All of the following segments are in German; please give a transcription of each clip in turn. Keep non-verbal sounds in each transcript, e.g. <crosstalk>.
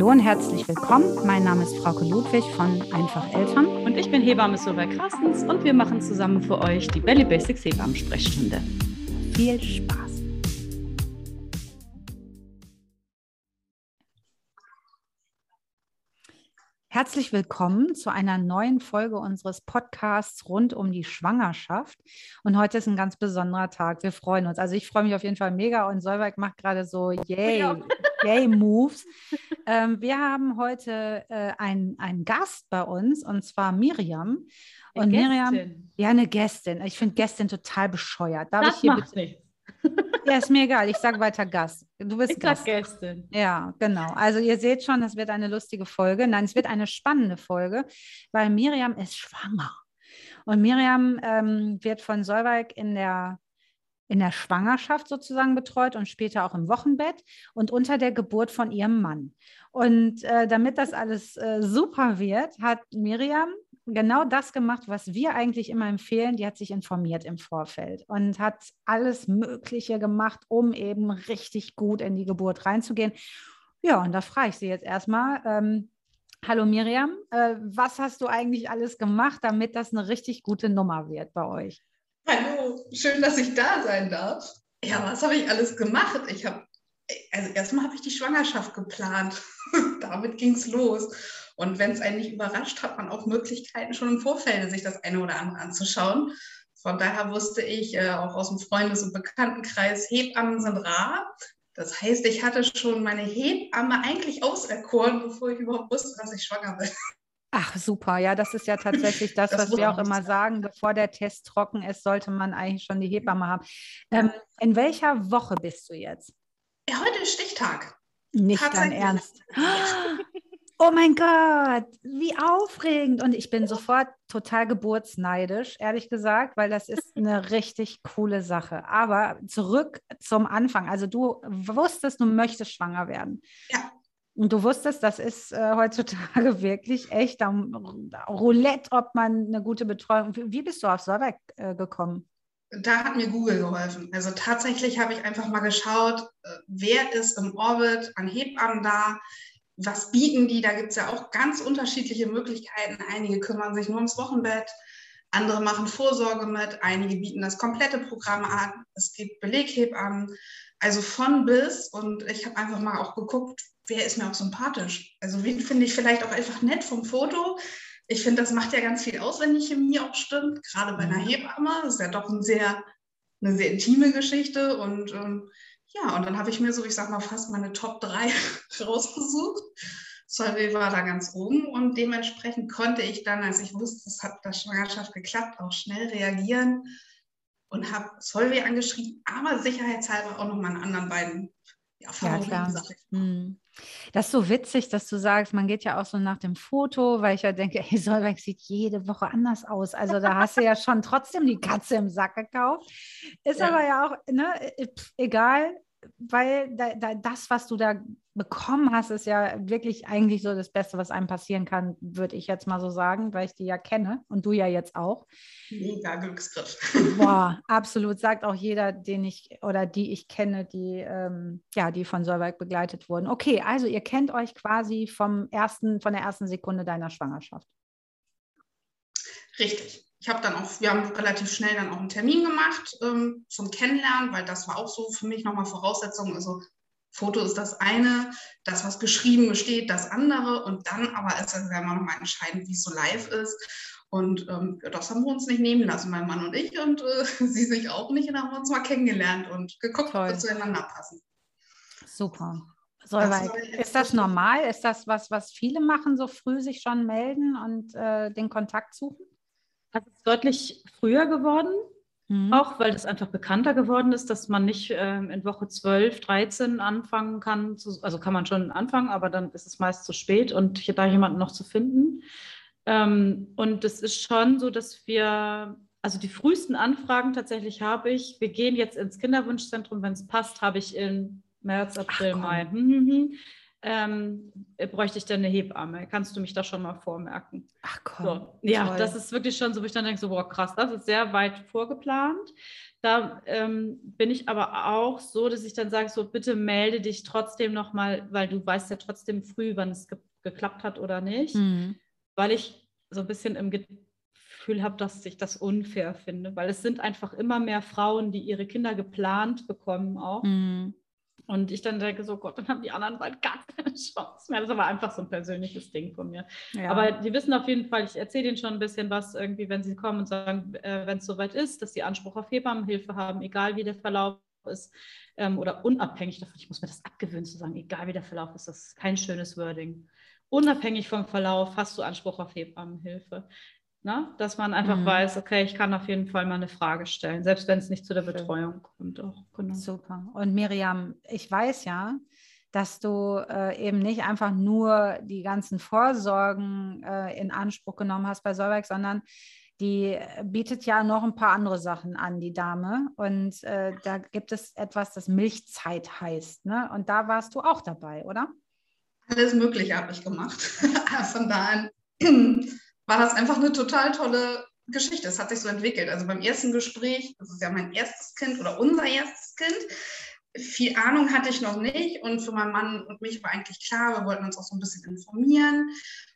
Hallo und herzlich willkommen. Mein Name ist Frauke Ludwig von Einfach Eltern. Und ich bin Hebamme Sylvia Krassens und wir machen zusammen für euch die Belly Basics Hebammen-Sprechstunde. Viel Spaß! Herzlich willkommen zu einer neuen Folge unseres Podcasts rund um die Schwangerschaft. Und heute ist ein ganz besonderer Tag. Wir freuen uns. Also ich freue mich auf jeden Fall mega und Solveig macht gerade so Yay, Yay Moves. ähm, wir haben heute äh, einen, Gast bei uns und zwar Miriam. Und Eine Miriam, Gästin. ja, eine Gästin. Ich finde Gästin total bescheuert. Darf Das ich hier macht bitte? nichts. <laughs> Ja, ist mir egal. Ich sage weiter Gast. Du bist Ich Gast. Gästin. Ja, genau. Also ihr seht schon, es wird eine lustige Folge. Nein, es wird eine spannende Folge, weil Miriam ist schwanger. Und Miriam ähm, wird von Solveig in der, in der Schwangerschaft sozusagen betreut und später auch im Wochenbett und unter der Geburt von ihrem Mann. Und äh, damit das alles äh, super wird, hat Miriam genau das gemacht, was wir eigentlich immer empfehlen. Die hat sich informiert im Vorfeld und hat alles Mögliche gemacht, um eben richtig gut in die Geburt reinzugehen. Ja, und da frage ich sie jetzt erstmal. Ähm, hallo Miriam, äh, was hast du eigentlich alles gemacht, damit das eine richtig gute Nummer wird bei euch? Hallo, schön, dass ich da sein darf. Ja, was habe ich alles gemacht? Ich habe, also erstmal habe ich die Schwangerschaft geplant. <laughs> Damit ging es los. Und wenn es einen nicht überrascht, hat man auch Möglichkeiten, schon im Vorfeld sich das eine oder andere anzuschauen. Von daher wusste ich äh, auch aus dem Freundes- und Bekanntenkreis, Hebammen sind rar. Das heißt, ich hatte schon meine Hebamme eigentlich auserkoren, bevor ich überhaupt wusste, dass ich schwanger bin. Ach, super. Ja, das ist ja tatsächlich das, <laughs> Das was wir auch immer sagen. sagen. Bevor der Test trocken ist, sollte man eigentlich schon die Hebamme haben. Ähm, in welcher Woche bist du jetzt? Ja, heute ist Stichtag. Nicht dein. Ernst. <laughs> Oh mein Gott, wie aufregend. Und ich bin sofort total geburtsneidisch, ehrlich gesagt, weil das ist eine <laughs> richtig coole Sache. Aber zurück zum Anfang. Also du wusstest, du möchtest schwanger werden. Ja. Und du wusstest, das ist äh, heutzutage <laughs> wirklich echt am Roulette, ob man eine gute Betreuung. Wie wie bist du auf Solveig äh, gekommen? Da hat mir Google geholfen. Also tatsächlich habe ich einfach mal geschaut, äh, wer ist im Orbit an Hebammen da, was bieten die. Da gibt es ja auch ganz unterschiedliche Möglichkeiten. Einige kümmern sich nur ums Wochenbett, andere machen Vorsorge mit, einige bieten das komplette Programm an. Es gibt Beleghebammen, also von bis. Und ich habe einfach mal auch geguckt, wer ist mir auch sympathisch. Also wen finde ich vielleicht auch einfach nett vom Foto. Ich finde, das macht ja ganz viel aus, wenn die Chemie auch stimmt, gerade bei einer Mhm. Hebamme. Das ist ja doch ein sehr, eine sehr intime Geschichte. Und ähm, ja, und dann habe ich mir so, ich sag mal, fast meine Top 3 <laughs> rausgesucht. Solveig war da ganz oben und dementsprechend konnte ich dann, als ich wusste, es hat der Schwangerschaft geklappt, auch schnell reagieren und habe Solveig angeschrieben, aber sicherheitshalber auch noch meine anderen beiden ja, Favoriten, klar. sag ich mal. Hm. Das ist so witzig, dass du sagst, man geht ja auch so nach dem Foto, weil ich ja denke, hey, Solveig sieht jede Woche anders aus. Also da hast du ja schon trotzdem die Katze im Sack gekauft. Ist Ja. aber ja auch ne, äh, egal, weil da, da, das, was du da bekommen hast, ist ja wirklich eigentlich so das Beste, was einem passieren kann, würde ich jetzt mal so sagen, weil ich die ja kenne und du ja jetzt auch. Mega Glücksgriff. Boah, <laughs> absolut. Sagt auch jeder, den ich oder die ich kenne, die, ähm, ja, die von Solveig begleitet wurden. Okay, also ihr kennt euch quasi vom ersten, von der ersten Sekunde deiner Schwangerschaft. Richtig. Ich habe dann auch, wir haben relativ schnell dann auch einen Termin gemacht ähm, zum Kennenlernen, weil das war auch so für mich nochmal Voraussetzung. Also Foto ist das eine, das, was geschrieben steht, das andere. Und dann aber ist es ja immer nochmal entscheidend, wie es so live ist. Und ähm, das haben wir uns nicht nehmen lassen, mein Mann und ich. Und äh, <laughs> sie sich auch nicht. Und dann haben wir uns mal kennengelernt und geguckt, Toll. ob wir zueinander passen. Super. War jetzt ist das normal? Ist das was, was viele machen, so früh sich schon melden und äh, den Kontakt suchen? Das ist deutlich früher geworden, Mhm. auch weil das einfach bekannter geworden ist, dass man nicht ähm, in Woche 12, 13 anfangen kann. Zu, also kann man schon anfangen, aber dann ist es meist zu spät und hier da jemanden noch zu finden. Ähm, und es ist schon so, dass wir, also die frühesten Anfragen tatsächlich habe ich, wir gehen jetzt ins Kinderwunschzentrum, wenn es passt, habe ich in März, April, komm. Mai. Hm, hm, hm. Ähm, bräuchte ich denn eine Hebamme? Kannst du mich da schon mal vormerken? Ach komm. So, ja, toll. das ist wirklich schon so, wo ich dann denke, so, boah, krass, das ist sehr weit vorgeplant. Da ähm, bin ich aber auch so, dass ich dann sage, so bitte melde dich trotzdem nochmal, weil du weißt ja trotzdem früh, wann es ge geklappt hat oder nicht. Mhm. Weil ich so ein bisschen im Gefühl habe, dass ich das unfair finde, weil es sind einfach immer mehr Frauen, die ihre Kinder geplant bekommen auch. Mhm. Und ich dann denke so, Gott, dann haben die anderen bald gar keine <laughs> Chance mehr. Das ist aber einfach so ein persönliches Ding von mir. Ja. Aber die wissen auf jeden Fall, ich erzähle ihnen schon ein bisschen was, irgendwie, wenn sie kommen und sagen, äh, wenn es soweit ist, dass sie Anspruch auf Hebammenhilfe haben, egal wie der Verlauf ist ähm, oder unabhängig davon, ich muss mir das abgewöhnen zu sagen, egal wie der Verlauf ist, das ist kein schönes Wording. Unabhängig vom Verlauf hast du Anspruch auf Hebammenhilfe. Na, dass man einfach mhm. weiß, okay, ich kann auf jeden Fall mal eine Frage stellen, selbst wenn es nicht zu der Betreuung kommt. Auch, genau. Super. Und Miriam, ich weiß ja, dass du äh, eben nicht einfach nur die ganzen Vorsorgen äh, in Anspruch genommen hast bei Solberg, sondern die bietet ja noch ein paar andere Sachen an, die Dame. Und äh, da gibt es etwas, das Milchzeit heißt. Ne? Und da warst du auch dabei, oder? Alles Mögliche habe ich gemacht. <laughs> Von daher war das einfach eine total tolle Geschichte. Es hat sich so entwickelt. Also beim ersten Gespräch, das ist ja mein erstes Kind oder unser erstes Kind, viel Ahnung hatte ich noch nicht und für meinen Mann und mich war eigentlich klar, wir wollten uns auch so ein bisschen informieren.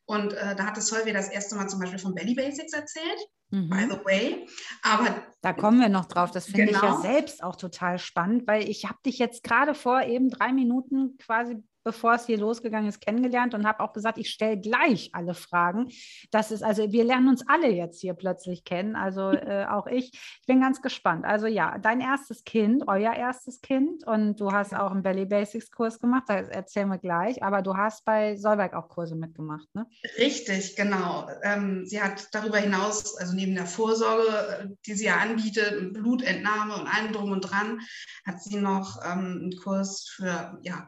Und äh, da hatte Solvi das erste Mal zum Beispiel von Belly Basics erzählt, mhm. by the way. Aber da kommen wir noch drauf. Das finde genau. ich ja genau. selbst auch total spannend, weil ich habe dich jetzt gerade vor eben drei Minuten quasi bevor es hier losgegangen ist, kennengelernt und habe auch gesagt, ich stelle gleich alle Fragen. Das ist also, wir lernen uns alle jetzt hier plötzlich kennen, also <laughs> äh, auch ich. Ich bin ganz gespannt. Also ja, dein erstes Kind, euer erstes Kind und du hast auch einen Belly Basics Kurs gemacht, da erzählen wir gleich, aber du hast bei Solberg auch Kurse mitgemacht, ne? Richtig, genau. Ähm, sie hat darüber hinaus, also neben der Vorsorge, die sie ja anbietet, Blutentnahme und allem drum und dran, hat sie noch ähm, einen Kurs für ja,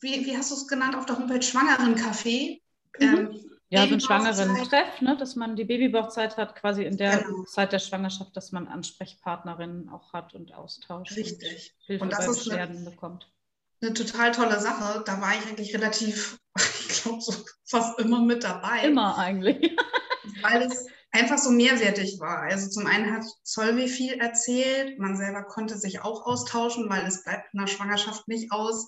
wie, wie hast du es genannt auf der Homepage, Schwangeren-Café. Mhm. Ähm, ja, so ein Schwangeren-Treff, ne, dass man die Babybauchzeit hat, quasi in der genau. Zeit der Schwangerschaft, dass man Ansprechpartnerinnen auch hat und austauscht. Richtig. Und Hilfe und das bei ist eine, bekommt. Eine total tolle Sache. Da war ich eigentlich relativ, <laughs> ich glaube, so fast immer mit dabei. Immer eigentlich. <laughs> Weil es einfach so mehrwertig war. Also zum einen hat Solvi viel erzählt, man selber konnte sich auch austauschen, weil es bleibt in der Schwangerschaft nicht aus,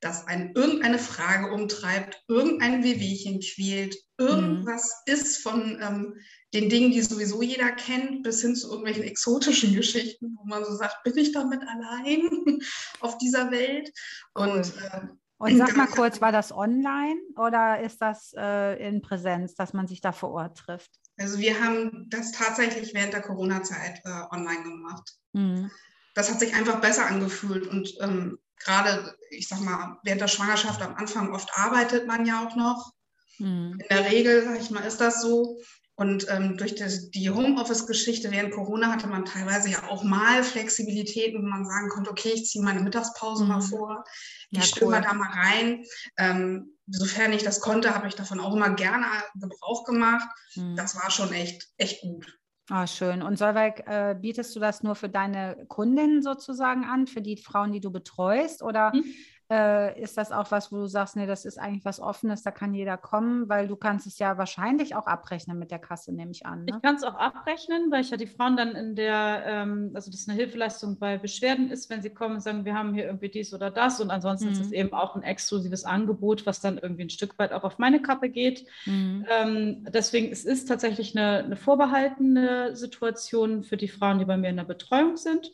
dass ein irgendeine Frage umtreibt, irgendein Wehwehchen quält, irgendwas mhm. ist von ähm, den Dingen, die sowieso jeder kennt, bis hin zu irgendwelchen exotischen <laughs> Geschichten, wo man so sagt, bin ich damit allein <laughs> auf dieser Welt? Und, äh, und sag mal kurz, war das online oder ist das äh, in Präsenz, dass man sich da vor Ort trifft? Also wir haben das tatsächlich während der Corona-Zeit äh, online gemacht. Mhm. Das hat sich einfach besser angefühlt und ähm, gerade, ich sag mal, während der Schwangerschaft am Anfang oft arbeitet man ja auch noch. Mhm. In der Regel, sag ich mal, ist das so. Und ähm, durch das, die Homeoffice-Geschichte während Corona hatte man teilweise ja auch mal Flexibilitäten, wo man sagen konnte, okay, ich ziehe meine Mittagspause mhm. mal vor, ich ja, stöber cool. da mal rein. Ähm, sofern ich das konnte, habe ich davon auch immer gerne Gebrauch gemacht. Mhm. Das war schon echt, echt gut. Ah, schön. Und Solveig, äh, bietest du das nur für deine Kundinnen sozusagen an, für die Frauen, die du betreust? Oder mhm äh, ist das auch was, wo du sagst, nee, das ist eigentlich was Offenes, da kann jeder kommen, weil du kannst es ja wahrscheinlich auch abrechnen mit der Kasse, nehme ich an. Ne? Ich kann es auch abrechnen, weil ich ja die Frauen dann in der, ähm, also das eine Hilfeleistung bei Beschwerden ist, wenn sie kommen und sagen, wir haben hier irgendwie dies oder das und ansonsten mhm. ist es eben auch ein exklusives Angebot, was dann irgendwie ein Stück weit auch auf meine Kappe geht. Mhm. Ähm, deswegen es ist tatsächlich eine, eine vorbehaltene Situation für die Frauen, die bei mir in der Betreuung sind.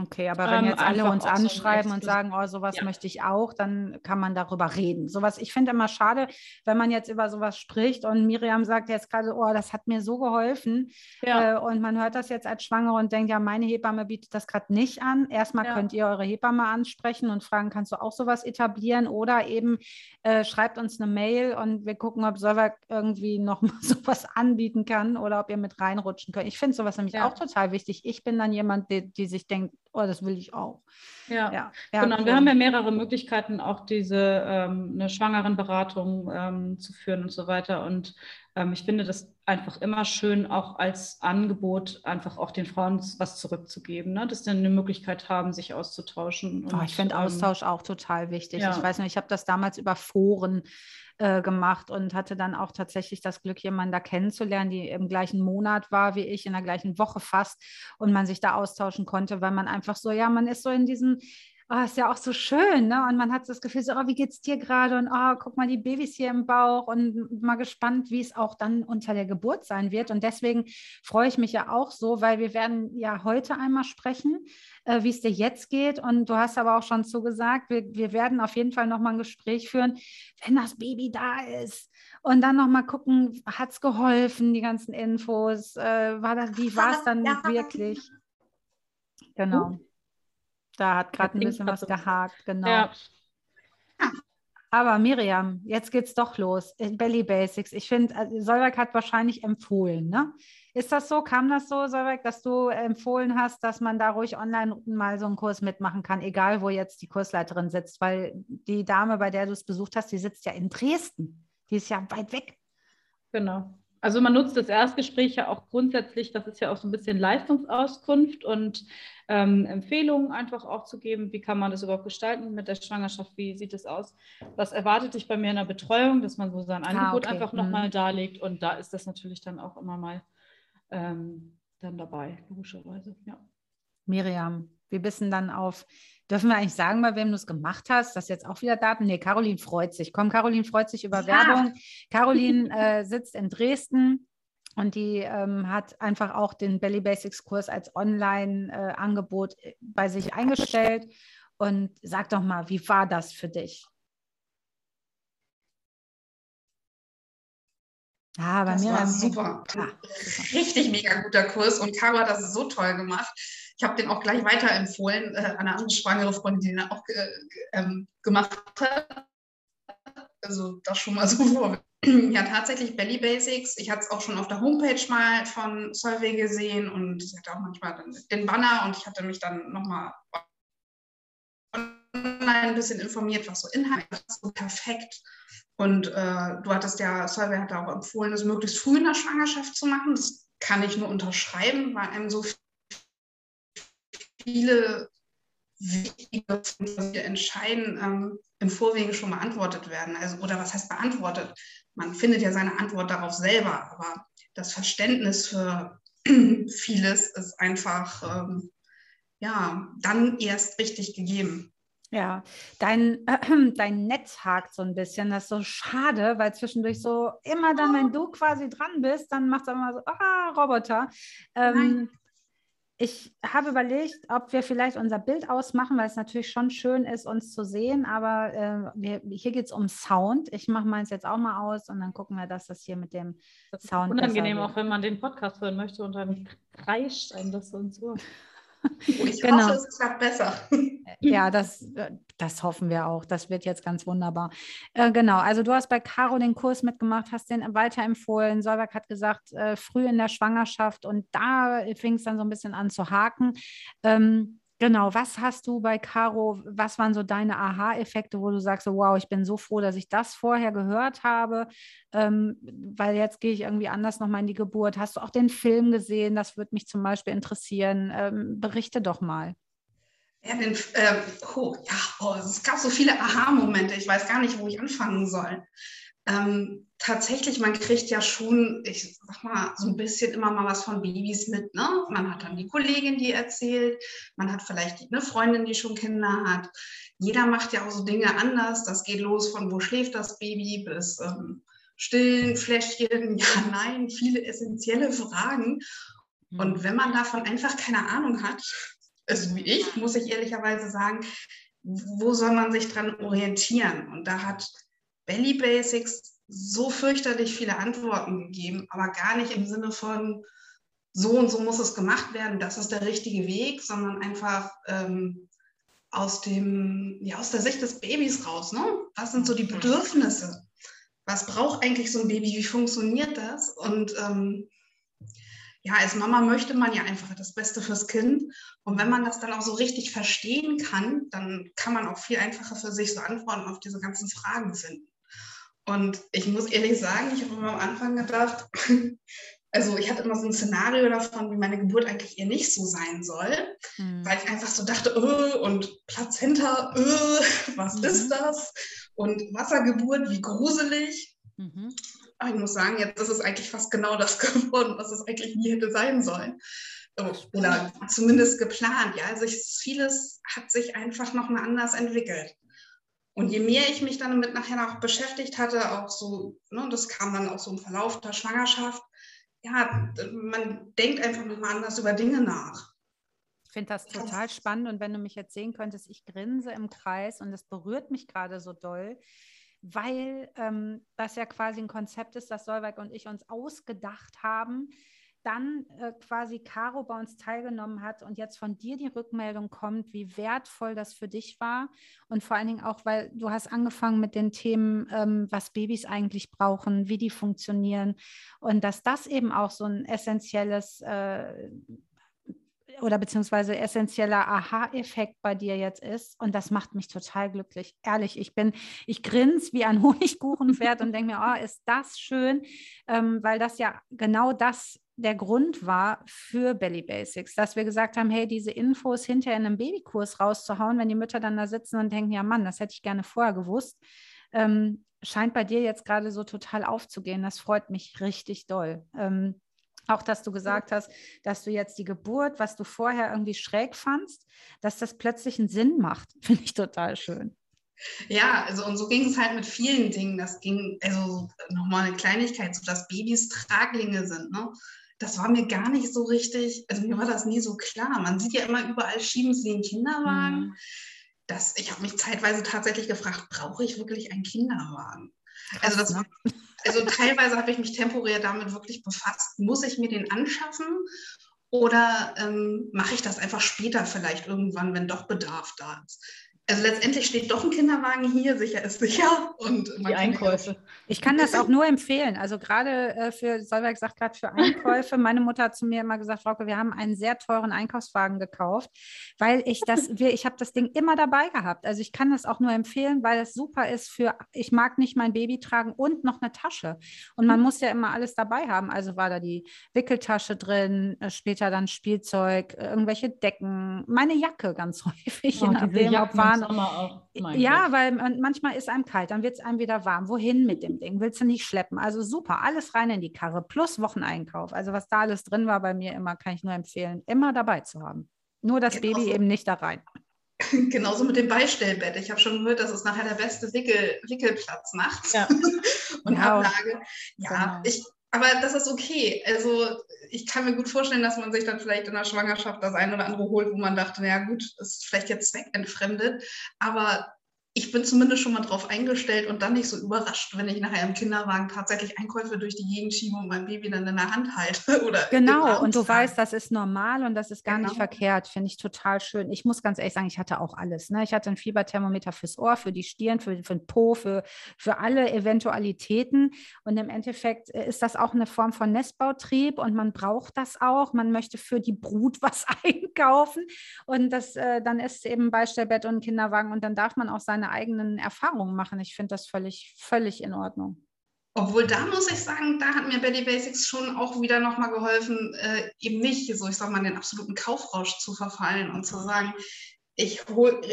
Okay, aber wenn ähm, jetzt alle uns anschreiben so und sagen, oh, sowas ja. möchte ich auch, dann kann man darüber reden. Sowas, ich finde immer schade, wenn man jetzt über sowas spricht und Miriam sagt jetzt gerade, oh, das hat mir so geholfen. Ja. Äh, und man hört das jetzt als Schwangere und denkt, ja, meine Hebamme bietet das gerade nicht an. Erstmal ja. könnt ihr eure Hebamme ansprechen und fragen, kannst du auch sowas etablieren? Oder eben äh, schreibt uns eine Mail und wir gucken, ob Server irgendwie <laughs> noch mal sowas anbieten kann oder ob ihr mit reinrutschen könnt. Ich finde sowas nämlich auch total wichtig. Ich bin dann jemand, die, die sich denkt, oh, das will ich auch. Ja, ja. ja genau. Cool. Wir haben ja mehrere Möglichkeiten, auch diese ähm, eine Schwangerenberatung ähm, zu führen und so weiter. Und ähm, ich finde, das einfach immer schön, auch als Angebot, einfach auch den Frauen was zurückzugeben, ne? dass sie eine Möglichkeit haben, sich auszutauschen. Und, oh, ich finde ähm, Austausch auch total wichtig. Ja. Ich weiß nicht, ich habe das damals über Foren äh, gemacht und hatte dann auch tatsächlich das Glück, jemanden da kennenzulernen, die im gleichen Monat war wie ich, in der gleichen Woche fast und man sich da austauschen konnte, weil man einfach so, ja, man ist so in diesem oh, ist ja auch so schön, ne? Und man hat das Gefühl, so, oh, wie geht's dir gerade? Und oh, guck mal, die Babys hier im Bauch und mal gespannt, wie es auch dann unter der Geburt sein wird. Und deswegen freue ich mich ja auch so, weil wir werden ja heute einmal sprechen, äh, wie es dir jetzt geht. Und du hast aber auch schon zugesagt, wir, wir werden auf jeden Fall nochmal ein Gespräch führen, wenn das Baby da ist. Und dann nochmal gucken, hat es geholfen, die ganzen Infos? Äh, war das, wie war es dann ja. wirklich? Genau. Da hat gerade ein bisschen was gehakt, genau. Ja. Aber Miriam, jetzt geht's doch los. Belly Basics. Ich finde, also Solveig hat wahrscheinlich empfohlen, ne? Ist das so? Kam das so, Solveig, dass du empfohlen hast, dass man da ruhig online mal so einen Kurs mitmachen kann, egal wo jetzt die Kursleiterin sitzt? Weil die Dame, bei der du es besucht hast, die sitzt ja in Dresden. Die ist ja weit weg. Genau. Also man nutzt das Erstgespräch ja auch grundsätzlich, das ist ja auch so ein bisschen Leistungsauskunft und ähm, Empfehlungen einfach auch zu geben, wie kann man das überhaupt gestalten mit der Schwangerschaft, wie sieht es aus, was erwartet dich bei mir in der Betreuung, dass man so sein ah, Angebot ah, okay. einfach nochmal mhm. darlegt und da ist das natürlich dann auch immer mal ähm, dann dabei, logischerweise, ja. Miriam, bist du dann auf, dürfen wir eigentlich sagen, bei wem du es gemacht hast? Das jetzt auch wieder Daten? Nee, Caroline freut sich. Komm, Caroline freut sich über ja. Werbung. Caroline <laughs> äh, sitzt in Dresden und die ähm, hat einfach auch den Belly Basics Kurs als Online-Angebot äh, bei sich eingestellt. Und sag doch mal, wie war das für dich? Ja, bei das mir war super. Ja, Richtig mega guter Kurs und Caro hat das so toll gemacht. Ich habe den auch gleich weiterempfohlen äh, an eine andere schwangere Freundin, die den auch äh, ähm, gemacht hat. Also das schon mal so vor. <clears throat> Ja, tatsächlich Belly Basics. Ich hatte es auch schon auf der Homepage mal von Solvay gesehen und sie hatte auch manchmal den Banner und ich hatte mich dann nochmal online ein bisschen informiert, was so Inhalt ist. So perfekt. Und äh, du hattest ja, Solvay hat auch empfohlen, das möglichst früh in der Schwangerschaft zu machen. Das kann ich nur unterschreiben, weil einem so viele wichtige Entscheiden ähm, im Vorwege schon beantwortet werden. Also, oder was heißt beantwortet? Man findet ja seine Antwort darauf selber, aber das Verständnis für <clears throat> vieles ist einfach ähm, ja, dann erst richtig gegeben. Ja, dein, äh, <clears throat> dein Netz hakt so ein bisschen. Das ist so schade, weil zwischendurch so immer dann, wenn du quasi dran bist, dann macht es immer so, ah, Roboter. Ähm, ich habe überlegt, ob wir vielleicht unser Bild ausmachen, weil es natürlich schon schön ist, uns zu sehen. Aber äh, wir, hier geht es um Sound. Ich mache meins jetzt auch mal aus und dann gucken wir, dass das hier mit dem das Sound. Unangenehm, auch wenn man den Podcast hören möchte und dann kreischt ein das und so. Ich <laughs> genau. hoffe, es klappt besser. Ja, das, das hoffen wir auch. Das wird jetzt ganz wunderbar. Äh, genau, also du hast bei Caro den Kurs mitgemacht, hast den weiterempfohlen. Solberg hat gesagt, äh, früh in der Schwangerschaft und da fing es dann so ein bisschen an zu haken. Ähm, Genau, was hast du bei Caro, was waren so deine Aha-Effekte, wo du sagst, wow, ich bin so froh, dass ich das vorher gehört habe, ähm, weil jetzt gehe ich irgendwie anders nochmal in die Geburt. Hast du auch den Film gesehen? Das würde mich zum Beispiel interessieren. Ähm, berichte doch mal. Ja, den, äh, oh, ja oh, es gab so viele Aha-Momente. Ich weiß gar nicht, wo ich anfangen soll ähm, tatsächlich, man kriegt ja schon, ich sag mal, so ein bisschen immer mal was von Babys mit. Ne? Man hat dann die Kollegin, die erzählt, man hat vielleicht eine Freundin, die schon Kinder hat. Jeder macht ja auch so Dinge anders. Das geht los von wo schläft das Baby bis ähm, Stillen, Fläschchen, <laughs> ja, nein, viele essentielle Fragen. Und mhm. wenn man davon einfach keine Ahnung hat, also wie ich, muss ich ehrlicherweise sagen, wo soll man sich dran orientieren? Und da hat Belly Basics so fürchterlich viele Antworten gegeben, aber gar nicht im Sinne von so und so muss es gemacht werden, das ist der richtige Weg, sondern einfach ähm, aus dem, ja, aus der Sicht des Babys raus. Ne? Was sind so die Bedürfnisse? Was braucht eigentlich so ein Baby? Wie funktioniert das? Und ähm, ja, als Mama möchte man ja einfach das Beste fürs Kind. Und wenn man das dann auch so richtig verstehen kann, dann kann man auch viel einfacher für sich so Antworten auf diese ganzen Fragen finden. Und ich muss ehrlich sagen, ich habe am Anfang gedacht, <laughs> also ich hatte immer so ein Szenario davon, wie meine Geburt eigentlich eher nicht so sein soll, mhm. weil ich einfach so dachte, öh, und Plazenta, öh, <laughs> was mhm. ist das? Und Wassergeburt, wie gruselig. Mhm. Aber ich muss sagen, jetzt ist es eigentlich fast genau das <laughs> geworden, was es eigentlich nie hätte sein sollen. Oder zumindest geplant. Ja, also ich, vieles hat sich einfach nochmal anders entwickelt. Und je mehr ich mich dann damit nachher noch beschäftigt hatte, auch so, ne, das kam dann auch so im Verlauf der Schwangerschaft, ja, man denkt einfach nochmal anders über Dinge nach. Ich finde das total spannend und wenn du mich jetzt sehen könntest, ich grinse im Kreis und es berührt mich gerade so doll, weil ähm, das ja quasi ein Konzept ist, das Solveig und ich uns ausgedacht haben, dann äh, quasi Caro bei uns teilgenommen hat und jetzt von dir die Rückmeldung kommt, wie wertvoll das für dich war und vor allen Dingen auch, weil du hast angefangen mit den Themen, ähm, was Babys eigentlich brauchen, wie die funktionieren und dass das eben auch so ein essentielles äh, oder beziehungsweise essentieller Aha-Effekt bei dir jetzt ist. Und das macht mich total glücklich. Ehrlich, ich bin, ich grins wie ein <laughs> Honigkuchenpferd und denke mir, oh, ist das schön, ähm, weil das ja genau das der Grund war für Belly Basics, dass wir gesagt haben, hey, diese Infos hinterher in einem Babykurs rauszuhauen, wenn die Mütter dann da sitzen und denken, ja Mann, das hätte ich gerne vorher gewusst, ähm, scheint bei dir jetzt gerade so total aufzugehen. Das freut mich richtig doll. Ähm, auch, dass du gesagt hast, dass du jetzt die Geburt, was du vorher irgendwie schräg fandst, dass das plötzlich einen Sinn macht, <laughs> finde ich total schön. Ja, also und so ging es halt mit vielen Dingen. Das ging, also nochmal eine Kleinigkeit, so dass Babys Traglinge sind. Ne? Das war mir gar nicht so richtig, also mir war das nie so klar. Man sieht ja immer überall schieben sie den Kinderwagen. Mhm. Das, ich habe mich zeitweise tatsächlich gefragt, brauche ich wirklich einen Kinderwagen? Also, das, ne? also teilweise habe ich mich temporär damit wirklich befasst. Muss ich mir den anschaffen oder ähm, mache ich das einfach später vielleicht irgendwann, wenn doch Bedarf da ist? Also letztendlich steht doch ein Kinderwagen hier, sicher ist sicher. Und die Einkäufe. Ich kann das auch <laughs> nur empfehlen. Also gerade äh, für, Solberg sagt gerade für Einkäufe. Meine Mutter hat zu mir immer gesagt, Frauke, wir haben einen sehr teuren Einkaufswagen gekauft, weil ich das, wir, ich habe das Ding immer dabei gehabt. Also ich kann das auch nur empfehlen, weil es super ist für, ich mag nicht mein Baby tragen und noch eine Tasche. Und man muss ja immer alles dabei haben. Also war da die Wickeltasche drin, äh, später dann Spielzeug, irgendwelche Decken, meine Jacke ganz <laughs> häufig, oh, je nachdem, ob war fahren. Auch, ja, Gott. weil man, manchmal ist einem kalt, dann wird es einem wieder warm. Wohin mit dem Ding? Willst du nicht schleppen? Also super, alles rein in die Karre plus Wocheneinkauf. Also was da alles drin war bei mir immer, kann ich nur empfehlen, immer dabei zu haben. Nur das genau Baby eben nicht da rein. <laughs> Genauso mit dem Beistellbett. Ich habe schon gehört, dass es nachher der beste Wickel, Wickelplatz macht. Ja. <laughs> und genau. Ablage. Ja, genau. ich, aber das ist okay. Also ich kann mir gut vorstellen, dass man sich dann vielleicht in der Schwangerschaft das eine oder andere holt, wo man dachte, naja gut, ist vielleicht jetzt zweckentfremdet. Aber ich bin zumindest schon mal drauf eingestellt und dann nicht so überrascht, wenn ich nachher im Kinderwagen tatsächlich Einkäufe durch die Gegend schiebe und mein Baby dann in der Hand halte. <laughs> Oder genau, und du weißt, das ist normal und das ist gar genau. nicht verkehrt, finde ich total schön. Ich muss ganz ehrlich sagen, ich hatte auch alles. Ne? Ich hatte ein Fieberthermometer fürs Ohr, für die Stirn, für, für den Po, für, für alle Eventualitäten. Und im Endeffekt äh, ist das auch eine Form von Nestbautrieb und man braucht das auch. Man möchte für die Brut <laughs> was einkaufen und das, äh, dann ist eben Beistellbett und ein Kinderwagen und dann darf man auch seine seine eigenen Erfahrungen machen. Ich finde das völlig, völlig in Ordnung. Obwohl da muss ich sagen, da hat mir Belly Basics schon auch wieder nochmal geholfen, äh, eben nicht so, ich sag mal, in den absoluten Kaufrausch zu verfallen und zu sagen, ich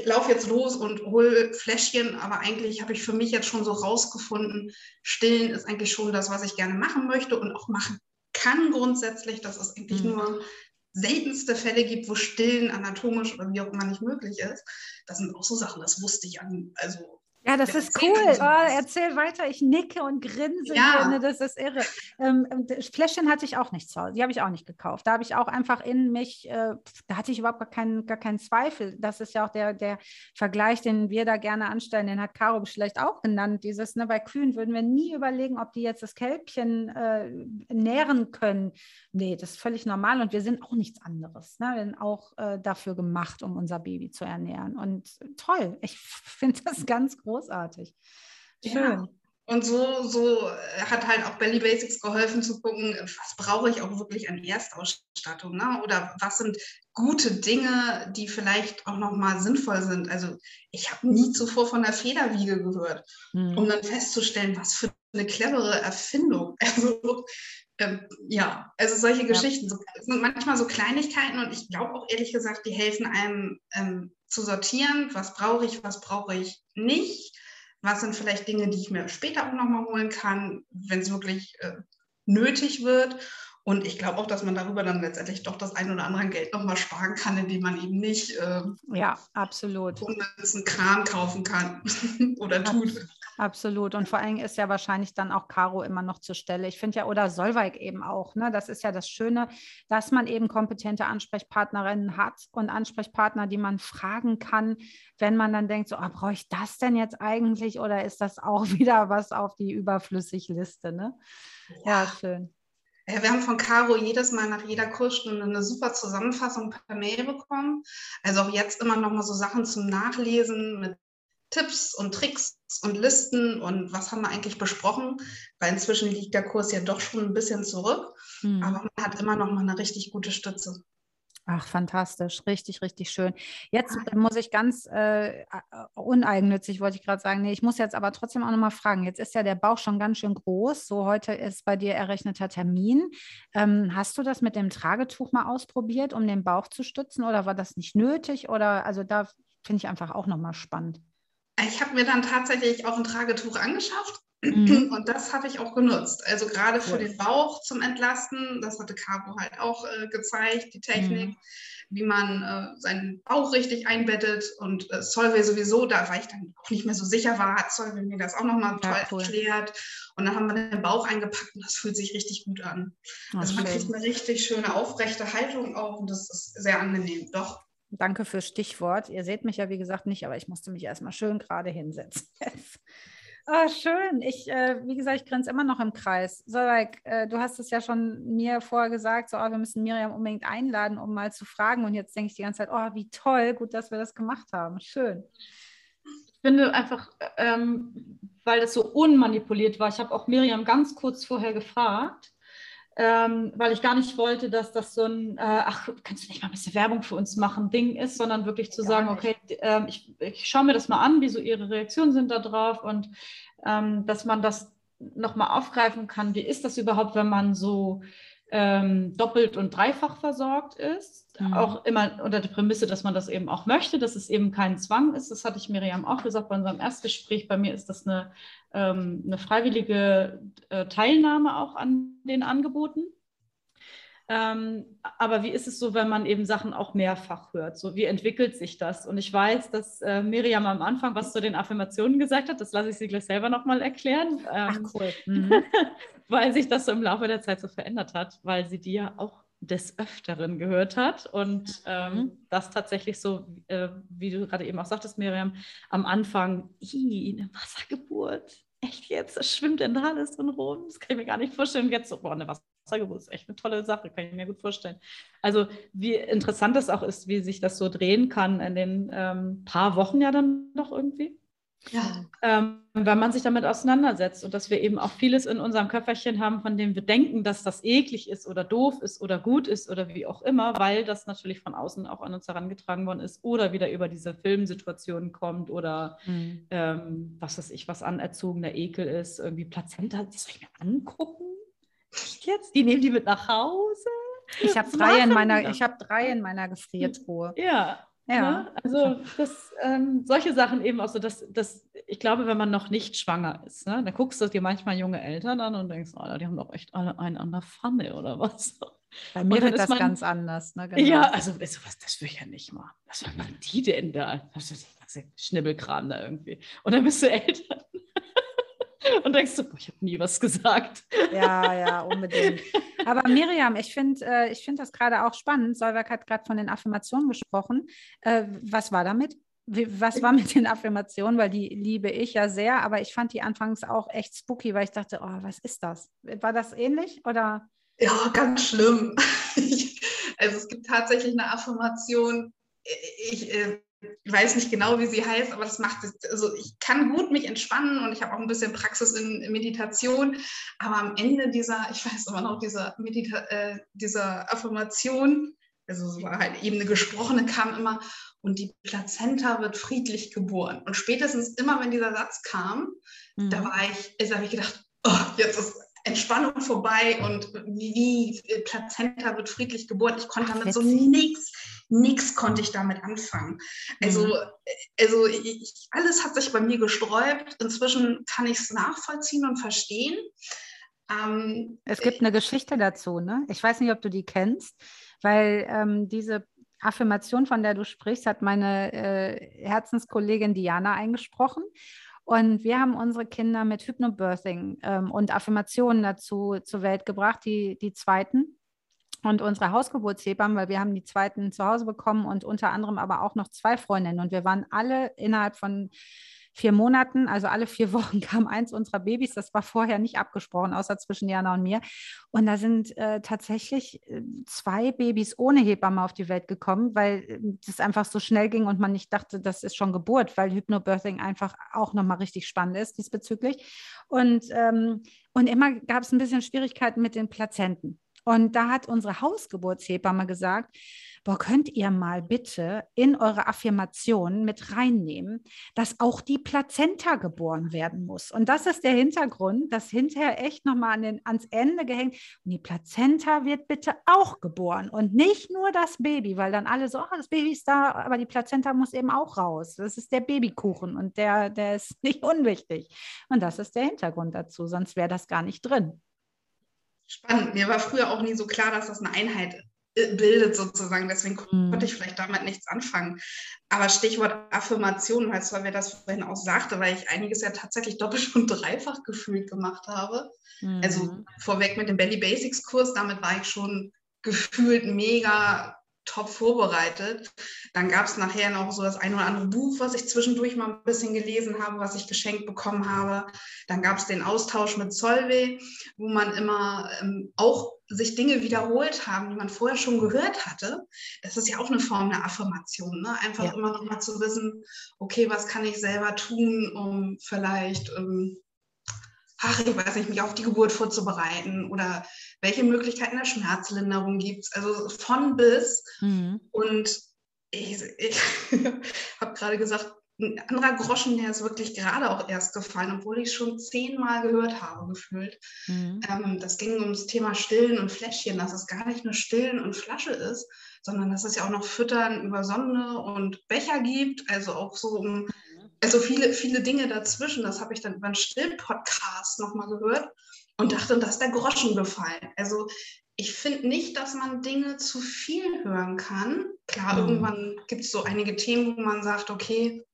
laufe jetzt los und hole Fläschchen, aber eigentlich habe ich für mich jetzt schon so rausgefunden, stillen ist eigentlich schon das, was ich gerne machen möchte und auch machen kann grundsätzlich. Das ist eigentlich mhm. nur seltenste Fälle gibt, wo Stillen anatomisch oder wie auch immer nicht möglich ist. Das sind auch so Sachen, das wusste ich an, also ja, das ist cool. Oh, erzähl weiter. Ich nicke und grinse. Ja. Hier, das ist irre. Ähm Fläschchen hatte ich auch nicht zu Hause. Die habe ich auch nicht gekauft. Da habe ich auch einfach in mich, äh, da hatte ich überhaupt gar keinen, gar keinen Zweifel. Das ist ja auch der, der Vergleich, den wir da gerne anstellen. Den hat Caro vielleicht auch genannt. Dieses, ne, bei Kühen würden wir nie überlegen, ob die jetzt das Kälbchen äh, nähren können. Nee, das ist völlig normal und wir sind auch nichts anderes. Ne? Wir sind auch äh, dafür gemacht, um unser Baby zu ernähren. Und toll. Ich <laughs> finde das ganz groß großartig. Schön. Ja. Und so, so hat halt auch Belly Basics geholfen zu gucken, was brauche ich auch wirklich an Erstausstattung, ne? Oder was sind gute Dinge, die vielleicht auch nochmal sinnvoll sind. Also ich habe nie zuvor von der Federwiege gehört, mhm. um dann festzustellen, was für eine clevere Erfindung. <laughs> Also ähm, ja, also solche ja. Geschichten so, sind manchmal so Kleinigkeiten und ich glaube auch ehrlich gesagt, die helfen einem ähm, zu sortieren, was brauche ich, was brauche ich nicht was sind vielleicht Dinge, die ich mir später auch nochmal holen kann, wenn es wirklich äh, nötig wird. Und ich glaube auch, dass man darüber dann letztendlich doch das ein oder andere Geld nochmal sparen kann, indem man eben nicht äh, ja, absolut. unnützen Kram kaufen kann <laughs> oder tut. Absolut. Und vor allem ist ja wahrscheinlich dann auch Caro immer noch zur Stelle. Ich finde ja, oder Solveig eben auch. Ne? Das ist ja das Schöne, dass man eben kompetente Ansprechpartnerinnen hat und Ansprechpartner, die man fragen kann, wenn man dann denkt, so, oh, brauche ich das denn jetzt eigentlich oder ist das auch <laughs> wieder was auf die überflüssig Liste? Ne? ja, ja schön. Ja, wir haben von Caro jedes Mal nach jeder Kursstunde eine super Zusammenfassung per Mail bekommen. Also auch jetzt immer noch mal so Sachen zum Nachlesen mit Tipps und Tricks und Listen und was haben wir eigentlich besprochen, weil inzwischen liegt der Kurs ja doch schon ein bisschen zurück, mhm. aber man hat immer noch mal eine richtig gute Stütze. Ach, fantastisch, richtig, richtig schön. Jetzt muss ich ganz äh, uneigennützig, wollte ich gerade sagen. Nee, ich muss jetzt aber trotzdem auch nochmal fragen. Jetzt ist ja der Bauch schon ganz schön groß. So heute ist bei dir errechneter Termin. Ähm, hast du das mit dem Tragetuch mal ausprobiert, um den Bauch zu stützen oder war das nicht nötig? Oder also da finde ich einfach auch nochmal spannend. Ich habe mir dann tatsächlich auch ein Tragetuch angeschafft Mhm. Und das habe ich auch genutzt. Also gerade für den Bauch zum Entlasten, das hatte Caro halt auch äh, gezeigt, die Technik, mhm. wie man äh, seinen Bauch richtig einbettet. Und äh, Solveig sowieso, da weil ich dann auch nicht mehr so sicher war, hat Solveig mir das auch nochmal ja, toll cool. erklärt. Und dann haben wir den Bauch eingepackt und das fühlt sich richtig gut an. Oh, also man schön. kriegt eine richtig schöne aufrechte Haltung auch und das ist sehr angenehm. Doch. Danke fürs Stichwort. Ihr seht mich ja, wie gesagt, nicht, aber ich musste mich erstmal schön gerade hinsetzen. <laughs> Ah, schön. Ich, äh, wie gesagt, ich grinse immer noch im Kreis. So, like, äh, du hast es ja schon mir vorher gesagt, so, oh, wir müssen Miriam unbedingt einladen, um mal zu fragen. Und jetzt denke ich die ganze Zeit, oh, wie toll, gut, dass wir das gemacht haben. Schön. Ich finde einfach, ähm, weil das so unmanipuliert war, ich habe auch Miriam ganz kurz vorher gefragt, ähm, weil ich gar nicht wollte, dass das so ein, äh, ach, kannst du nicht mal ein bisschen Werbung für uns machen, Ding ist, sondern wirklich zu gar sagen, nicht. okay, äh, ich, ich schaue mir das mal an, wie so ihre Reaktionen sind da drauf und ähm, dass man das nochmal aufgreifen kann. Wie ist das überhaupt, wenn man so ähm, doppelt und dreifach versorgt ist. Mhm. Auch immer unter der Prämisse, dass man das eben auch möchte, dass es eben kein Zwang ist. Das hatte ich Miriam auch gesagt bei unserem Erstgespräch. Bei mir ist das eine, ähm, eine freiwillige äh, Teilnahme auch an den Angeboten. Ähm, aber wie ist es so, wenn man eben Sachen auch mehrfach hört? So, wie entwickelt sich das? Und ich weiß, dass äh, Miriam am Anfang was zu den Affirmationen gesagt hat. Das lasse ich sie gleich selber nochmal erklären. Ach, ähm, cool. <laughs> Mhm. weil sich das so im Laufe der Zeit so verändert hat, weil sie die ja auch des Öfteren gehört hat und ähm, mhm. das tatsächlich so, äh, wie du gerade eben auch sagtest, Miriam, am Anfang, eine Wassergeburt, echt jetzt, das schwimmt denn da alles drin rum? Das kann ich mir gar nicht vorstellen. Jetzt so, boah, eine Wassergeburt ist echt eine tolle Sache, kann ich mir gut vorstellen. Also wie interessant das auch ist, wie sich das so drehen kann in den ähm, paar Wochen ja dann noch irgendwie. Ja. Ähm, weil man sich damit auseinandersetzt und dass wir eben auch vieles in unserem Köfferchen haben, von dem wir denken, dass das eklig ist oder doof ist oder gut ist oder wie auch immer, weil das natürlich von außen auch an uns herangetragen worden ist oder wieder über diese Filmsituationen kommt oder mhm. ähm, was weiß ich, was anerzogener Ekel ist, irgendwie Plazenta, das soll ich mir angucken? Jetzt? Die nehmen die mit nach Hause? Ich habe drei, in meiner, hab drei in meiner Gefriertruhe. Ja, ja. Ne? Also das, ähm, solche Sachen eben auch so, dass, dass ich glaube, wenn man noch nicht schwanger ist, ne, dann guckst du dir manchmal junge Eltern an und denkst, oh, die haben doch echt alle einen an der Pfanne oder was. Bei mir wird das man, ganz anders. Ne? Genau. Ja, also sowas, das will ich ja nicht mal. Was machen die denn da? Schnibbelkram da irgendwie. Und dann bist du Eltern. Und denkst du, ich habe nie was gesagt. Ja, ja, unbedingt. Aber Miriam, ich finde äh, find das gerade auch spannend. Solberg hat gerade von den Affirmationen gesprochen. Äh, was war damit? Wie, was war mit den Affirmationen? Weil die liebe ich ja sehr, aber ich fand die anfangs auch echt spooky, weil ich dachte, oh, was ist das? War das ähnlich oder? Ja, ganz schlimm. <laughs> also es gibt tatsächlich eine Affirmation. Ich, äh, ich weiß nicht genau, wie sie heißt, aber das macht, also ich kann gut mich entspannen und ich habe auch ein bisschen Praxis in Meditation, aber am Ende dieser, ich weiß immer noch, dieser, Medita äh, dieser Affirmation, also es war halt eben eine gesprochene, kam immer, und die Plazenta wird friedlich geboren. Und spätestens immer, wenn dieser Satz kam, mhm. da war ich, also habe ich gedacht, oh, jetzt ist Entspannung vorbei und wie, wie Plazenta wird friedlich geboren. Ich konnte damit so nichts, nichts konnte ich damit anfangen. Also, mhm. also ich, alles hat sich bei mir gesträubt. Inzwischen kann ich es nachvollziehen und verstehen. Ähm, es gibt eine Geschichte dazu, ne? Ich weiß nicht, ob du die kennst, weil ähm, diese Affirmation, von der du sprichst, hat meine äh, Herzenskollegin Diana eingesprochen. Und wir haben unsere Kinder mit Hypnobirthing ähm, und Affirmationen dazu zur Welt gebracht, die, die zweiten. Und unsere Hausgeburtshebammen, weil wir haben die zweiten zu Hause bekommen und unter anderem aber auch noch zwei Freundinnen. Und wir waren alle innerhalb von vier Monaten, also alle vier <laughs> Wochen kam eins unserer Babys. Das war vorher nicht abgesprochen, außer zwischen Jana und mir. Und da sind äh, tatsächlich äh, zwei Babys ohne Hebamme auf die Welt gekommen, weil äh, einfach so schnell ging und man nicht dachte, das ist schon Geburt, weil Hypnobirthing einfach auch nochmal richtig spannend ist diesbezüglich. Und, ähm, und immer gab es ein bisschen Schwierigkeiten mit den Plazenten. Und da hat unsere Hausgeburtshebamme gesagt, boah, könnt ihr mal bitte in eure Affirmation mit reinnehmen, dass auch die Plazenta geboren werden muss. Und das ist der Hintergrund, dass hinterher echt nochmal an ans Ende gehängt, und die Plazenta wird bitte auch geboren und nicht nur das Baby, weil dann alle so, oh, das Baby ist da, aber die Plazenta muss eben auch raus. Das ist der Babykuchen und der, der ist <laughs> nicht unwichtig. Und das ist der Hintergrund dazu, sonst wäre das gar nicht drin. Spannend. Mir war früher auch nie so klar, dass das eine Einheit bildet sozusagen. Deswegen mhm. konnte ich vielleicht damit nichts anfangen. Aber Stichwort Affirmation, weißt du, wer das vorhin auch sagte, weil ich einiges ja tatsächlich doppelt und dreifach gefühlt gemacht habe. Mhm. Also vorweg mit dem Belly Basics Kurs, damit war ich schon gefühlt mega top vorbereitet. Dann gab es nachher noch so das ein oder andere Buch, was ich zwischendurch mal ein bisschen gelesen habe, was ich geschenkt bekommen habe. Dann gab es den Austausch mit Solvay, wo man immer ähm, auch sich Dinge wiederholt haben, die man vorher schon gehört hatte. Das ist ja auch eine Form der Affirmation. Ne? Einfach ja. immer noch mal zu wissen, okay, was kann ich selber tun, um vielleicht ähm, ach, ich weiß nicht, mich auf die Geburt vorzubereiten oder welche Möglichkeiten der Schmerzlinderung gibt es. Also von bis. Mhm. Und ich, ich <laughs> habe gerade gesagt, ein anderer Groschen, der ist wirklich gerade auch erst gefallen, obwohl ich schon zehnmal gehört habe, gefühlt. Mhm. Ähm, das ging ums Thema Stillen und Fläschchen, dass es gar nicht nur Stillen und Flasche ist, sondern dass es ja auch noch Füttern über Sonne und Becher gibt, also auch so um also viele, viele Dinge dazwischen. Das habe ich dann über einen Still-Podcast nochmal gehört und dachte, da ist der Groschen gefallen. Also ich finde nicht, dass man Dinge zu viel hören kann. Klar, mhm. irgendwann gibt es so einige Themen, wo man sagt, okay,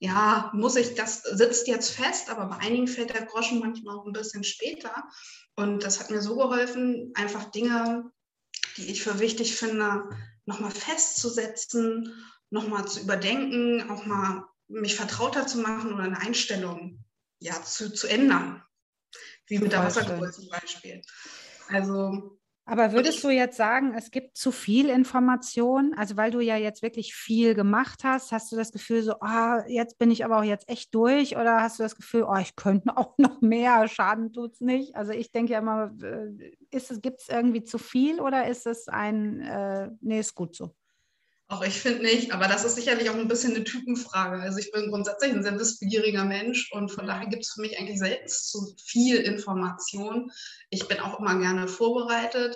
ja, muss ich, das sitzt jetzt fest, aber bei einigen fällt der Groschen manchmal auch ein bisschen später. Und das hat mir so geholfen, einfach Dinge, die ich für wichtig finde, nochmal festzusetzen, nochmal zu überdenken, auch mal mich vertrauter zu machen oder eine Einstellung ja, zu, zu ändern. Wie mit der Wassergeburt zum Beispiel. Also aber würdest du jetzt sagen, es gibt zu viel Information? Also weil du ja jetzt wirklich viel gemacht hast, hast du das Gefühl so, ah, jetzt bin ich aber auch jetzt echt durch oder hast du das Gefühl, oh, ich könnte <laughs> auch noch mehr, Schaden tut es nicht? Also ich denke ja immer, äh, gibt es irgendwie zu viel oder ist es ein, äh, nee, ist gut so? Auch ich finde nicht, aber das ist sicherlich auch ein bisschen eine Typenfrage. Also ich bin grundsätzlich ein sehr wissbegieriger Mensch und von daher gibt es für mich eigentlich selten zu viel Information. Ich bin auch immer gerne vorbereitet.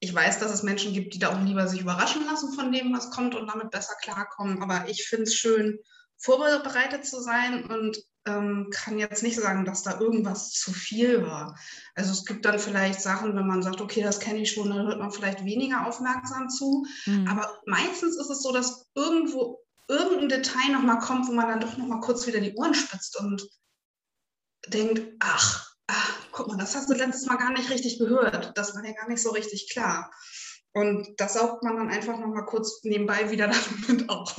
Ich weiß, dass es Menschen gibt, die da auch lieber sich überraschen lassen von dem, was kommt und damit besser klarkommen. Aber ich finde es schön, vorbereitet zu sein und ähm, kann jetzt nicht sagen, dass da irgendwas zu viel war. Also es gibt dann vielleicht Sachen, wenn man sagt, okay, das kenne ich schon, dann hört man vielleicht weniger aufmerksam zu. Mhm. Aber meistens ist es so, dass irgendwo irgendein Detail nochmal kommt, wo man dann doch nochmal kurz wieder die Ohren spitzt und denkt, ach, ach, guck mal, das hast du letztes Mal gar nicht richtig gehört. Das war ja gar nicht so richtig klar. Und das saugt man dann einfach nochmal kurz nebenbei wieder <laughs> damit auf.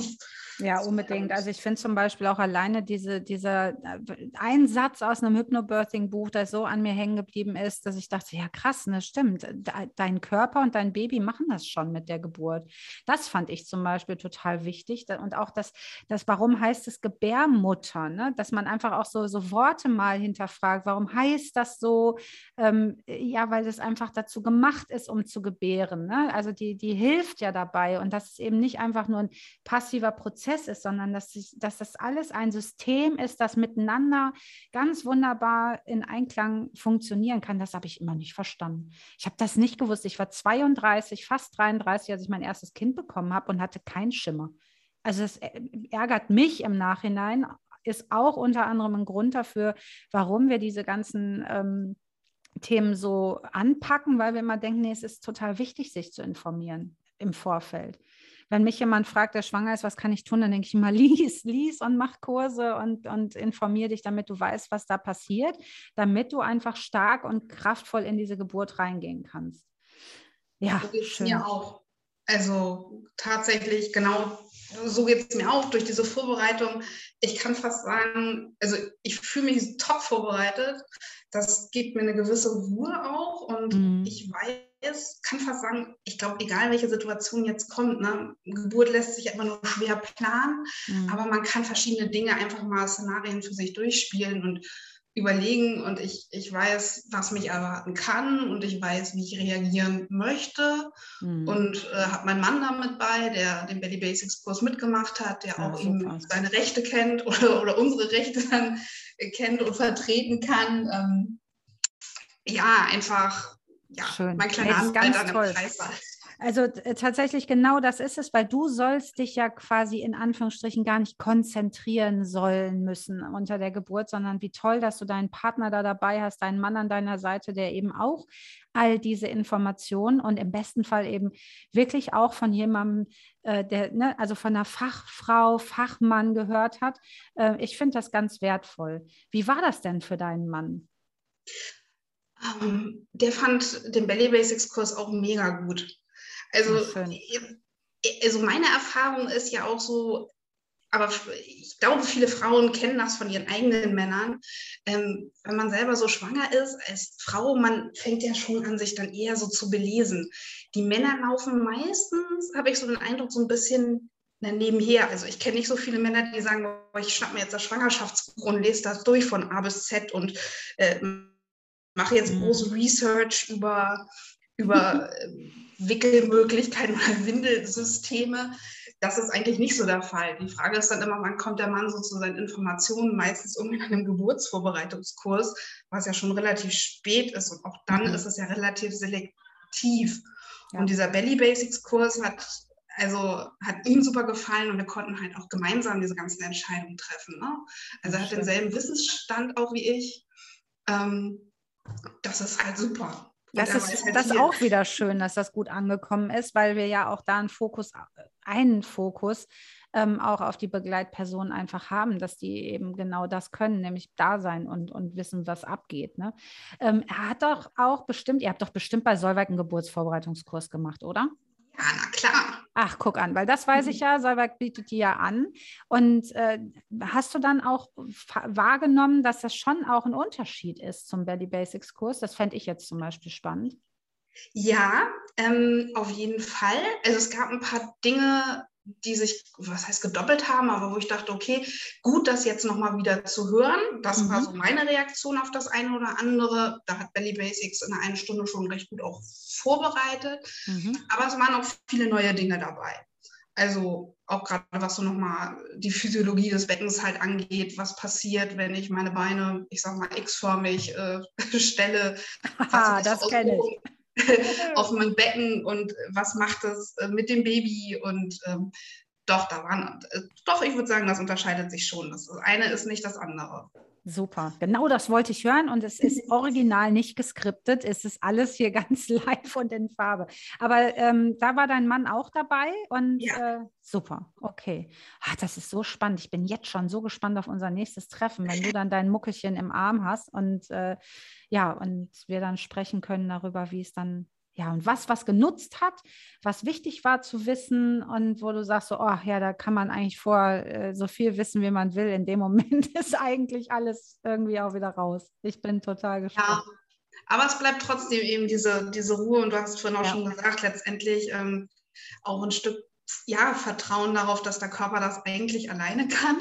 Ja, unbedingt. Also ich finde zum Beispiel auch alleine diese, dieser äh, ein Satz aus einem Hypnobirthing-Buch, der so an mir hängen geblieben ist, dass ich dachte, ja krass, ne, stimmt. Dein Körper und dein Baby machen das schon mit der Geburt. Das fand ich zum Beispiel total wichtig. Und auch das, das warum heißt es Gebärmutter, ne? dass man einfach auch so, so Worte mal hinterfragt, warum heißt das so? Ähm, ja, weil es einfach dazu gemacht ist, um zu gebären. Ne? Also die, die hilft ja dabei und das ist eben nicht einfach nur ein passiver Prozess ist, sondern dass, ich, dass das alles ein System ist, das miteinander ganz wunderbar in Einklang funktionieren kann. Das habe ich immer nicht verstanden. Ich habe das nicht gewusst. Ich war 32, fast 33, als ich mein erstes Kind bekommen habe und hatte keinen Schimmer. Also es ärgert mich im Nachhinein, ist auch unter anderem ein Grund dafür, warum wir diese ganzen ähm, Themen so anpacken, weil wir immer denken, nee, es ist total wichtig, sich zu informieren im Vorfeld. Wenn mich jemand fragt, der schwanger ist, was kann ich tun, dann denke ich immer, <laughs> lies, lies und mach Kurse und, und informier dich, damit du weißt, was da passiert, damit du einfach stark und kraftvoll in diese Geburt reingehen kannst. Ja, so schön. Mir auch. Also tatsächlich genau so geht es mir auch durch diese Vorbereitung. Ich kann fast sagen, also ich fühle mich top vorbereitet. Das gibt mir eine gewisse Ruhe auch und mhm. ich weiß, kann fast sagen, ich glaube, egal welche Situation jetzt kommt, ne, Geburt lässt sich einfach nur schwer planen, mhm. aber man kann verschiedene Dinge einfach mal Szenarien für sich durchspielen und überlegen und ich, ich weiß, was mich erwarten kann und ich weiß, wie ich reagieren möchte mhm. und äh, habe meinen Mann damit bei, der den Belly Basics Kurs mitgemacht hat, der ja, auch eben seine Rechte kennt <laughs> oder, oder unsere Rechte dann kennt und vertreten kann. Ähm, ja, einfach ja, Schön. mein kleiner an der Kreissaal. Also äh, tatsächlich genau das ist es, weil du sollst dich ja quasi in Anführungsstrichen gar nicht konzentrieren sollen müssen unter der Geburt, sondern wie toll, dass du deinen Partner da dabei hast, deinen Mann an deiner Seite, der eben auch all diese Informationen und im besten Fall eben wirklich auch von jemandem, äh, der, ne, also von einer Fachfrau, Fachmann gehört hat. Äh, ich finde das ganz wertvoll. Wie war das denn für deinen Mann? Ähm, der fand den Belly Basics Kurs auch mega gut. Also, also meine Erfahrung ist ja auch so, aber ich glaube, viele Frauen kennen das von ihren eigenen Männern. Ähm, wenn man selber so schwanger ist als Frau, man fängt ja schon an, sich dann eher so zu belesen. Die Männer laufen meistens, habe ich so den Eindruck, so ein bisschen nebenher. Also ich kenne nicht so viele Männer, die sagen, ich schnapp mir jetzt das Schwangerschaftsbuch und lese das durch von A bis Z und äh, mache jetzt mhm. große Research über, über Wickelmöglichkeiten oder Windelsysteme. Das ist eigentlich nicht so der Fall. Die Frage ist dann immer, wann kommt der Mann so zu seinen Informationen? Meistens irgendwie in einem Geburtsvorbereitungskurs, was ja schon relativ spät ist. Und auch dann mhm. ist es ja relativ selektiv. Ja. Und dieser Belly Basics Kurs hat also hat ihm super gefallen und wir konnten halt auch gemeinsam diese ganzen Entscheidungen treffen. Ne? Also er hat denselben Wissensstand auch wie ich. Ähm, das ist halt super. Das ist halt das auch wieder schön, dass das gut angekommen ist, weil wir ja auch da einen Fokus, einen Fokus ähm, auch auf die Begleitpersonen einfach haben, dass die eben genau das können, nämlich da sein und, und wissen, was abgeht. Ne? Ähm, er hat doch auch bestimmt, ihr habt doch bestimmt bei Solveig einen Geburtsvorbereitungskurs gemacht, oder? Ja, na klar. Ach, guck an, weil das weiß ich mhm. ja, Solberg bietet die ja an. Und äh, hast du dann auch wahrgenommen, dass das schon auch ein Unterschied ist zum Belly Basics Kurs? Das fände ich jetzt zum Beispiel spannend. Ja, ähm, auf jeden Fall. Also es gab ein paar Dinge, die sich, was heißt gedoppelt haben, aber wo ich dachte, okay, gut, das jetzt nochmal wieder zu hören. Das mhm. war so meine Reaktion auf das eine oder andere. Da hat Belly Basics in einer Stunde schon recht gut auch vorbereitet. Mhm. Aber es waren auch viele neue Dinge dabei. Also auch gerade was so nochmal die Physiologie des Beckens halt angeht, was passiert, wenn ich meine Beine, ich sag mal, x-förmig äh, <laughs> stelle. <laughs> Ah, das kenne ich. <laughs> auf mein Becken und was macht es äh, mit dem Baby und ähm, doch, da waren, äh, doch, ich würde sagen, das unterscheidet sich schon. Das eine ist nicht das andere. Super, genau das wollte ich hören und es ist original nicht geskriptet. Es ist alles hier <laughs> ganz live und in Farbe. Aber ähm, da war dein Mann auch dabei und ja. äh, super, okay. Ach, das ist so spannend. Ich bin jetzt schon so gespannt auf unser nächstes Treffen, wenn du dann dein Muckelchen im Arm hast und äh, ja, und wir dann sprechen können darüber, wie es dann ja, und was, was genutzt hat, was wichtig war zu wissen und wo du sagst, so, oh ja, da kann man eigentlich vor äh, so viel wissen, wie man will. In dem Moment <laughs> ist eigentlich alles irgendwie auch wieder raus. Ich bin total gespannt. Ja, aber es bleibt trotzdem eben diese, diese Ruhe und du hast vorhin auch ja. schon gesagt, letztendlich ähm, auch ein Stück ja, Vertrauen darauf, dass der Körper das eigentlich alleine kann.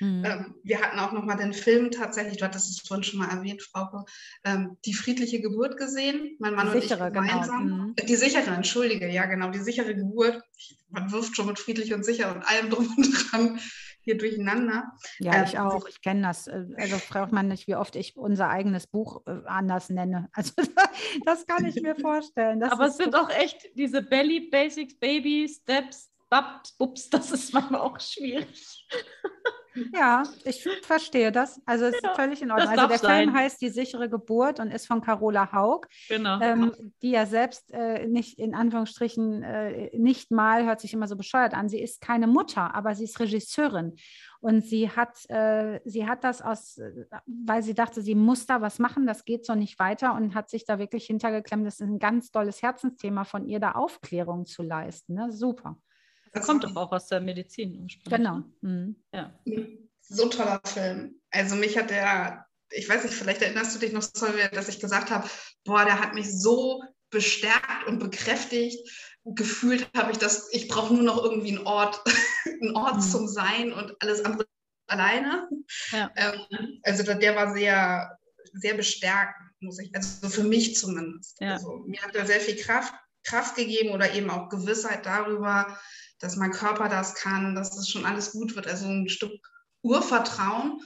Mhm. Ähm, wir hatten auch nochmal den Film tatsächlich, du hattest es vorhin schon mal erwähnt, Frauke, ähm, die friedliche Geburt gesehen. Mein Mann die sichere, und ich genau. gemeinsam. Genau. Mhm. Die sichere, entschuldige, ja genau, die sichere Geburt. Man wirft schon mit friedlich und sicher und allem drum und dran hier durcheinander. Ja, ähm, ich auch. Ich kenne das. Äh, also fragt man nicht, wie oft ich unser eigenes Buch äh, anders nenne. <laughs> Also das kann ich mir vorstellen. Das Aber es sind auch echt diese Belly Basics, Baby Steps, Babs, Ups, das ist manchmal auch schwierig. <laughs> Ja, ich verstehe das. Also es ja, ist völlig in Ordnung. Also der sein. Film heißt Die sichere Geburt und ist von Carola Haug, genau. ähm, die ja selbst äh, nicht in Anführungsstrichen äh, nicht mal, hört sich immer so bescheuert an, sie ist keine Mutter, aber sie ist Regisseurin. Und sie hat, äh, sie hat das aus, weil sie dachte, sie muss da was machen, das geht so nicht weiter und hat sich da wirklich hintergeklemmt. Das ist ein ganz tolles Herzensthema von ihr, da Aufklärung zu leisten. Ne? Super. Er kommt doch auch aus der Medizin. Genau. Mhm. Ja. So ein toller Film. Also mich hat der, ich weiß nicht, vielleicht erinnerst du dich noch so, dass ich gesagt habe, boah, der hat mich so bestärkt und bekräftigt. Gefühlt habe ich das, ich brauche nur noch irgendwie einen Ort, <laughs> einen Ort mhm. zum Sein und alles andere alleine. Ja. Ähm, also der war sehr, sehr bestärkend, muss ich, also für mich zumindest. Ja. Also, mir hat er sehr viel Kraft, Kraft gegeben oder eben auch Gewissheit darüber, dass mein Körper das kann, dass das schon alles gut wird. Also ein Stück Urvertrauen.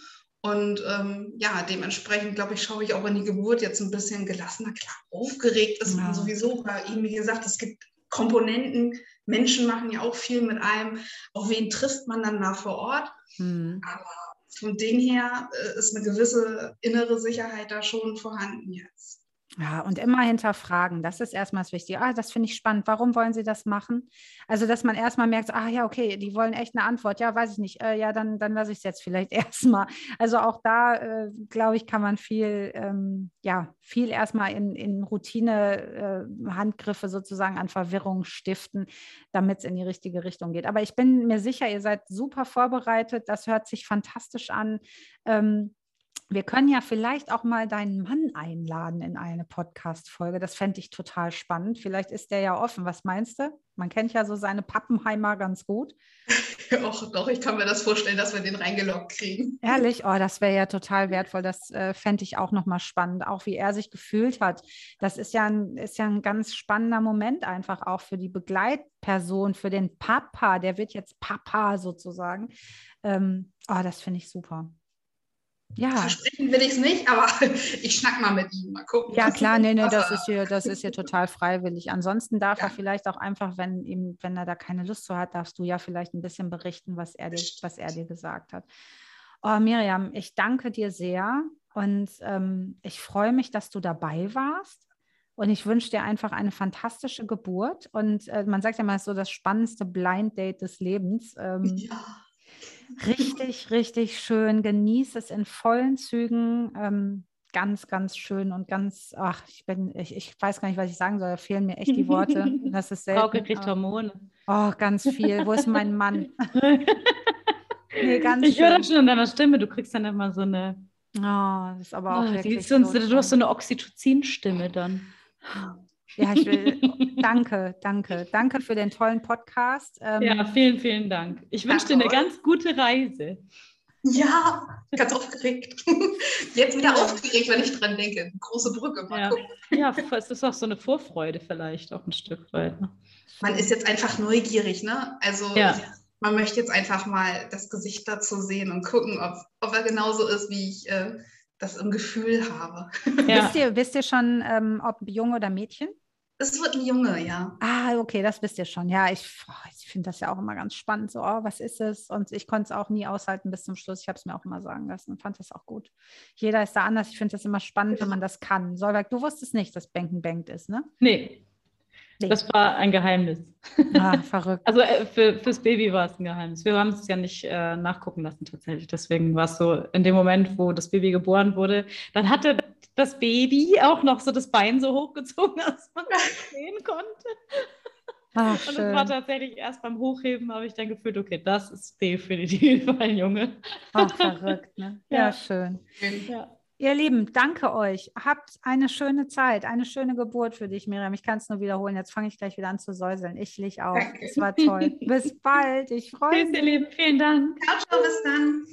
Und ähm, ja, dementsprechend, glaube ich, schaue ich auch in die Geburt jetzt ein bisschen gelassener. Klar, aufgeregt ist man sowieso, weil eben, wie gesagt, es gibt Komponenten. Menschen machen ja auch viel mit einem. Auch wen trifft man dann da vor Ort? Mhm. Aber von dem her äh, ist eine gewisse innere Sicherheit da schon vorhanden jetzt. Ja, und immer hinterfragen. Das ist erstmal das Wichtige. Ah, das finde ich spannend. Warum wollen Sie das machen? Also, dass man erstmal merkt, ah ja, okay, die wollen echt eine Antwort. Ja, weiß ich nicht. Äh, ja, dann, dann lasse ich es jetzt vielleicht <laughs> erstmal. Also auch da, äh, glaube ich, kann man viel, ähm, ja, viel erstmal in, in Routine, äh, Handgriffe sozusagen an Verwirrung stiften, damit es in die richtige Richtung geht. Aber ich bin mir sicher, ihr seid super vorbereitet. Das hört sich fantastisch an. Ähm, wir können ja vielleicht auch mal deinen Mann einladen in eine Podcast-Folge. Das fände ich total spannend. Vielleicht ist der ja offen. Was meinst du? Man kennt ja so seine Pappenheimer ganz gut. <laughs> Och, doch, ich kann mir das vorstellen, dass wir den reingeloggt kriegen. Ehrlich, oh, das wäre ja total <laughs> wertvoll. Das äh, fände ich auch nochmal spannend, auch wie er sich gefühlt hat. Das ist ja, ein, ist ja ein ganz spannender Moment einfach auch für die Begleitperson, für den Papa. Der wird jetzt Papa sozusagen. Ähm, oh, das finde ich super. Ja. Versprechen will ich es nicht, aber <laughs> ich schnack mal mit ihm, mal gucken. Ja, klar, nee, nee, das ist hier, das ist hier total freiwillig. Ansonsten darf ja. er vielleicht auch einfach, wenn ihm, wenn er da keine Lust zu hat, darfst du ja vielleicht ein bisschen berichten, was er dir, was er dir gesagt hat. Oh, Miriam, ich danke dir sehr und ähm, ich freue mich, dass du dabei warst. Und ich wünsche dir einfach eine fantastische Geburt. Und äh, man sagt ja mal so das spannendste Blind Date des Lebens. Ähm, ja Richtig, richtig schön. Genieße es in vollen Zügen. Ähm, ganz, ganz schön und ganz, ach, ich bin, ich, ich weiß gar nicht, was ich sagen soll. Da fehlen mir echt die Worte. <laughs> Das ist selten. Frauke kriegt Hormone. Oh, ganz viel. Wo ist mein Mann? <laughs> nee, ganz ich höre das schon in deiner Stimme. Du kriegst dann immer so eine. Oh, das ist aber auch oh, wirklich so, Du hast so eine Oxytocin-Stimme dann. Ja, ich will, <laughs> danke, danke, danke für den tollen Podcast. Ähm, ja, vielen, vielen Dank. Ich wünsche dir eine ganz gute Reise. Ja, ganz aufgeregt. <laughs> Jetzt wieder aufgeregt, wenn ich dran denke. Große Brücke. Mal ja. ja, es ist auch so eine Vorfreude vielleicht auch ein Stück weit. Ne? Man ist jetzt einfach neugierig, ne? Also ja. man möchte jetzt einfach mal das Gesicht dazu sehen und gucken, ob, ob er genauso ist, wie ich äh, das im Gefühl habe. Ja. Wisst, ihr, wisst ihr schon, ähm, ob Junge oder Mädchen? Es wird ein Junge, ja. Ah, okay, das wisst ihr schon. Ja, ich, ich finde das ja auch immer ganz spannend. So, oh, was ist es? Und ich konnte es auch nie aushalten bis zum Schluss. Ich habe es mir auch immer sagen lassen und fand das auch gut. Jeder ist da anders. Ich finde das immer spannend, wenn man das kann. Solberg, du wusstest nicht, dass Banken bankt ist, ne? Nee. Das war ein Geheimnis. Ah, <laughs> verrückt. Also äh, für, fürs Baby war es ein Geheimnis. Wir haben es ja nicht äh, nachgucken lassen tatsächlich. Deswegen war es so, in dem Moment, wo das Baby geboren wurde, dann hatte das Baby auch noch so das Bein so hochgezogen, <laughs> dass man es sehen konnte. Ach, und es war tatsächlich erst beim Hochheben, habe ich dann gefühlt, okay, das ist definitiv ein Junge. Ach, verrückt, ne? <laughs> Ja, ja schön. Ja. Ihr Lieben, danke euch. Habt eine schöne Zeit, eine schöne Geburt für dich, Miriam. Ich kann es nur wiederholen. Jetzt fange ich gleich wieder an zu säuseln. Ich leg auf. Es war toll. bis bald. Ich <laughs> freue mich. Tschüss, ihr Lieben. Vielen Dank. Ciao, ciao, bis dann.